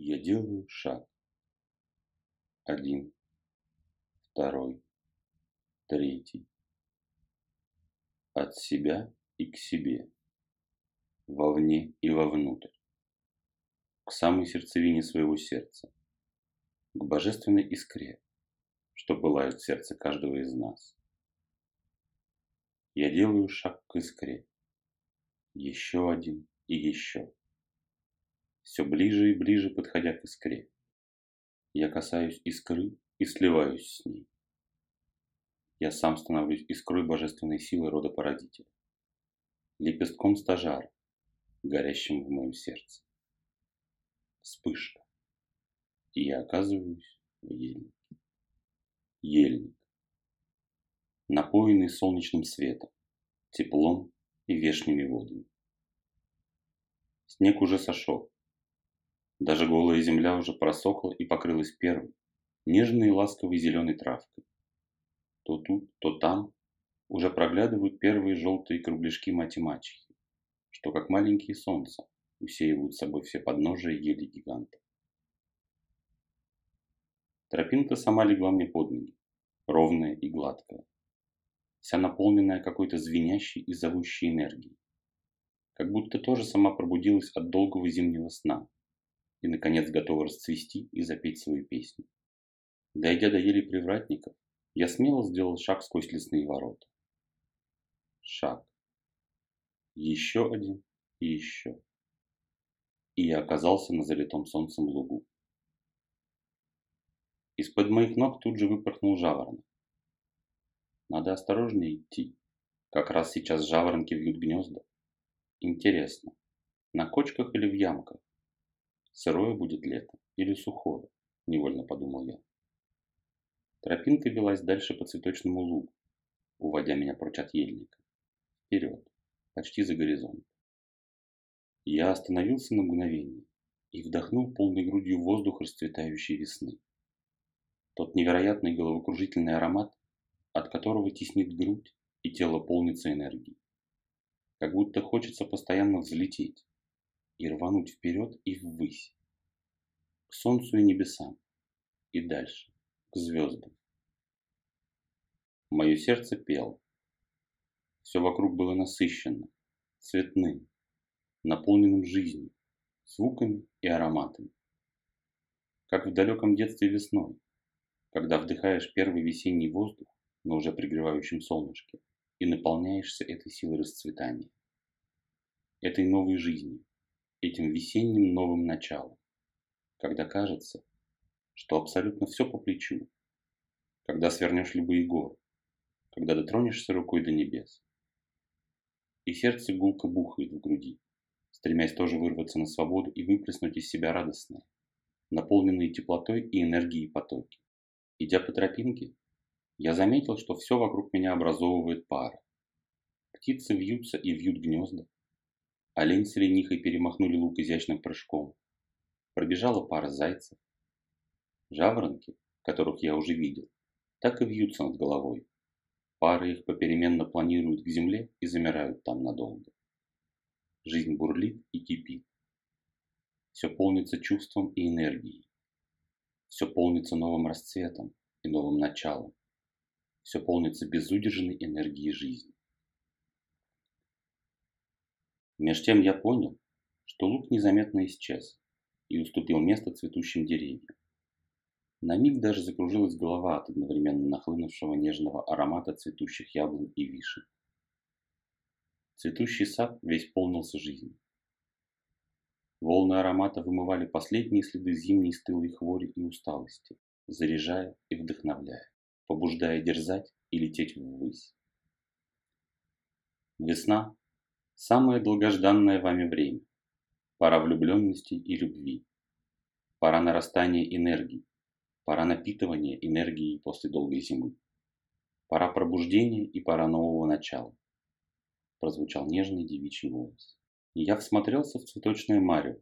Я делаю шаг. Один, второй, третий. От себя и к себе. Вовне и вовнутрь. К самой сердцевине своего сердца. К божественной искре, что пылает в сердце каждого из нас. Я делаю шаг к искре. Еще один и еще все ближе и ближе подходя к искре. Я касаюсь искры и сливаюсь с ней. Я сам становлюсь искрой божественной силы рода породителя, лепестком стажара, горящим в моем сердце. Вспышка. И я оказываюсь в ельнике. Ельник. Напоенный солнечным светом, теплом и вешними водами. Снег уже сошел, даже голая земля уже просохла и покрылась первой, нежной и ласковой зеленой травкой. То тут, то там уже проглядывают первые желтые кругляшки мати-мачехи, что как маленькие солнца усеивают собой все подножия ели гиганта. Тропинка сама легла мне под ноги, ровная и гладкая, вся наполненная какой-то звенящей и зовущей энергией, как будто тоже сама пробудилась от долгого зимнего сна и, наконец, готова расцвести и запеть свою песню. Дойдя до ели привратников, я смело сделал шаг сквозь лесные ворота. Шаг. Еще один и еще. И я оказался на залитом солнцем лугу. Из-под моих ног тут же выпорхнул жаворонок. Надо осторожнее идти. Как раз сейчас жаворонки вьют гнезда. Интересно, на кочках или в ямках? Сырое будет лето или сухое, невольно подумал я. Тропинка велась дальше по цветочному лугу, уводя меня прочь от ельника. Вперед, почти за горизонт. Я остановился на мгновение и вдохнул полной грудью воздух расцветающей весны. Тот невероятный головокружительный аромат, от которого теснит грудь и тело полнится энергией. Как будто хочется постоянно взлететь, и рвануть вперед и ввысь, к солнцу и небесам, и дальше, к звездам. Мое сердце пело. Все вокруг было насыщенно, цветным, наполненным жизнью, звуками и ароматами. Как в далеком детстве весной, когда вдыхаешь первый весенний воздух на уже пригревающем солнышке и наполняешься этой силой расцветания, этой новой жизнью, этим весенним новым началом, когда кажется, что абсолютно все по плечу, когда свернешь любые горы, когда дотронешься рукой до небес. И сердце гулко бухает в груди, стремясь тоже вырваться на свободу и выплеснуть из себя радостное, наполненные теплотой и энергией потоки. Идя по тропинке, я заметил, что все вокруг меня образовывает пара. Птицы вьются и вьют гнезда, Олень с ленихой перемахнули лук изящным прыжком. Пробежала пара зайцев. Жаворонки, которых я уже видел, так и вьются над головой. Пары их попеременно планируют к земле и замирают там надолго. Жизнь бурлит и кипит. Все полнится чувством и энергией. Все полнится новым расцветом и новым началом. Все полнится безудержной энергией жизни. Меж тем я понял, что лук незаметно исчез и уступил место цветущим деревьям. На миг даже закружилась голова от одновременно нахлынувшего нежного аромата цветущих яблонь и вишен. Цветущий сад весь полнился жизнью. Волны аромата вымывали последние следы зимней стылой хвори и усталости, заряжая и вдохновляя, побуждая дерзать и лететь ввысь. Весна Самое долгожданное вами время. Пора влюбленности и любви. Пора нарастания энергии. Пора напитывания энергией после долгой зимы. Пора пробуждения и пора нового начала. Прозвучал нежный девичий голос. И я всмотрелся в цветочное марево,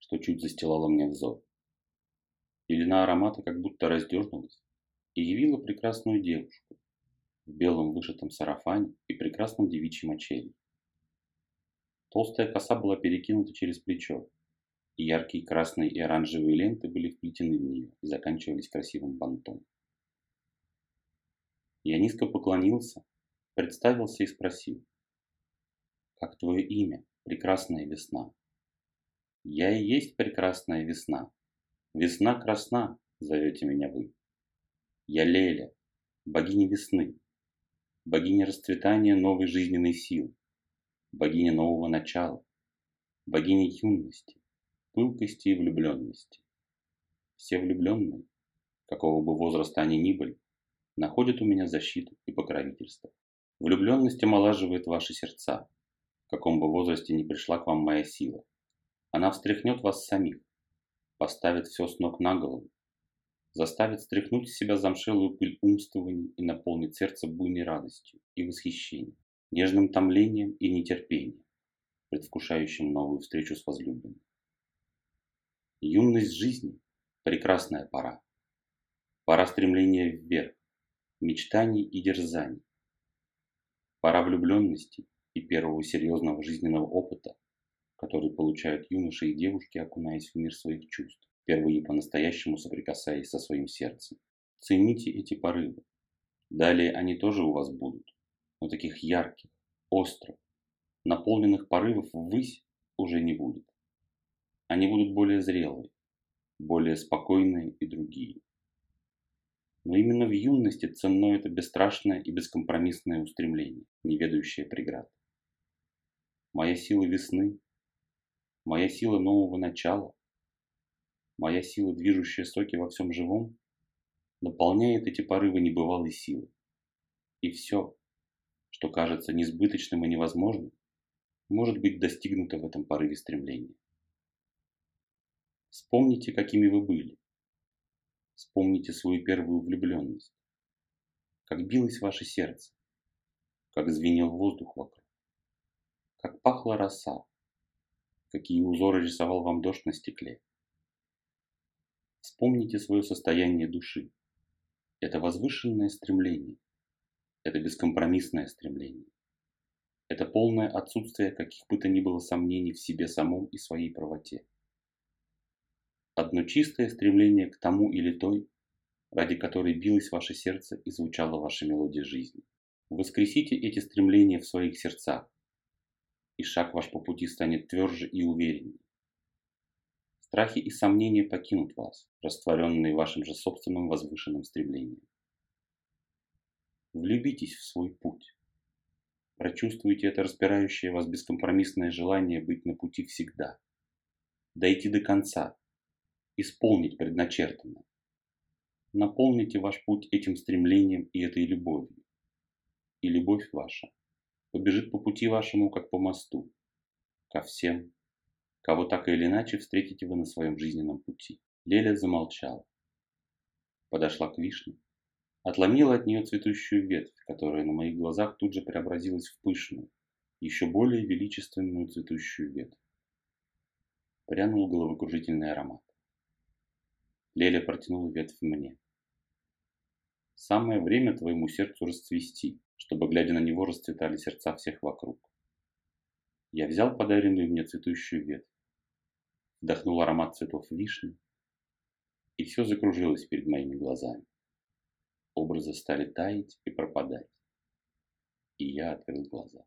что чуть застилало мне взор. Пелена аромата как будто раздернулась и явила прекрасную девушку в белом вышитом сарафане и прекрасном девичьем очеле. Толстая коса была перекинута через плечо, и яркие красные и оранжевые ленты были вплетены в нее и заканчивались красивым бантом. Я низко поклонился, представился и спросил, «Как твое имя, прекрасная весна?» «Я и есть прекрасная весна. Весна красна, зовете меня вы. Я Леля, богиня весны, богиня расцветания новой жизненной силы, богиня нового начала, богиня юности, пылкости и влюбленности. Все влюбленные, какого бы возраста они ни были, находят у меня защиту и покровительство. Влюбленность омолаживает ваши сердца, в каком бы возрасте ни пришла к вам моя сила. Она встряхнет вас самих, поставит все с ног на голову, заставит стряхнуть с себя замшелую пыль умствований и наполнит сердце буйной радостью и восхищением, нежным томлением и нетерпением, предвкушающим новую встречу с возлюбленным. Юность жизни – прекрасная пора. Пора стремления вверх, мечтаний и дерзаний. Пора влюбленности и первого серьезного жизненного опыта, который получают юноши и девушки, окунаясь в мир своих чувств впервые по-настоящему соприкасаясь со своим сердцем. Цените эти порывы. Далее они тоже у вас будут, но таких ярких, острых, наполненных порывов ввысь уже не будет. Они будут более зрелые, более спокойные и другие. Но именно в юности ценно это бесстрашное и бескомпромиссное устремление, не ведающее преград. Моя сила весны, моя сила нового начала, моя сила, движущая соки во всем живом, наполняет эти порывы небывалой силы. И все, что кажется несбыточным и невозможным, может быть достигнуто в этом порыве стремления. Вспомните, какими вы были. Вспомните свою первую влюбленность. Как билось ваше сердце, как звенел воздух вокруг, как пахла роса, какие узоры рисовал вам дождь на стекле. Вспомните свое состояние души. Это возвышенное стремление. Это бескомпромиссное стремление. Это полное отсутствие каких бы то ни было сомнений в себе самом и своей правоте. Одно чистое стремление к тому или той, ради которой билось ваше сердце и звучала ваша мелодия жизни. Воскресите эти стремления в своих сердцах, и шаг ваш по пути станет тверже и увереннее. Страхи и сомнения покинут вас, растворенные вашим же собственным возвышенным стремлением. Влюбитесь в свой путь. Прочувствуйте это распирающее вас бескомпромиссное желание быть на пути всегда. Дойти до конца. Исполнить предначертанное. Наполните ваш путь этим стремлением и этой любовью. И любовь ваша побежит по пути вашему, как по мосту, ко всем, кого так или иначе встретите вы на своем жизненном пути. Леля замолчала. Подошла к вишне, отломила от нее цветущую ветвь, которая на моих глазах тут же преобразилась в пышную, еще более величественную цветущую ветвь. Прянул головокружительный аромат. Леля протянула ветвь мне. Самое время твоему сердцу расцвести, чтобы, глядя на него, расцветали сердца всех вокруг. Я взял подаренную мне цветущую ветвь, вдохнул аромат цветов вишни, и все закружилось перед моими глазами. Образы стали таять и пропадать, и я открыл глаза.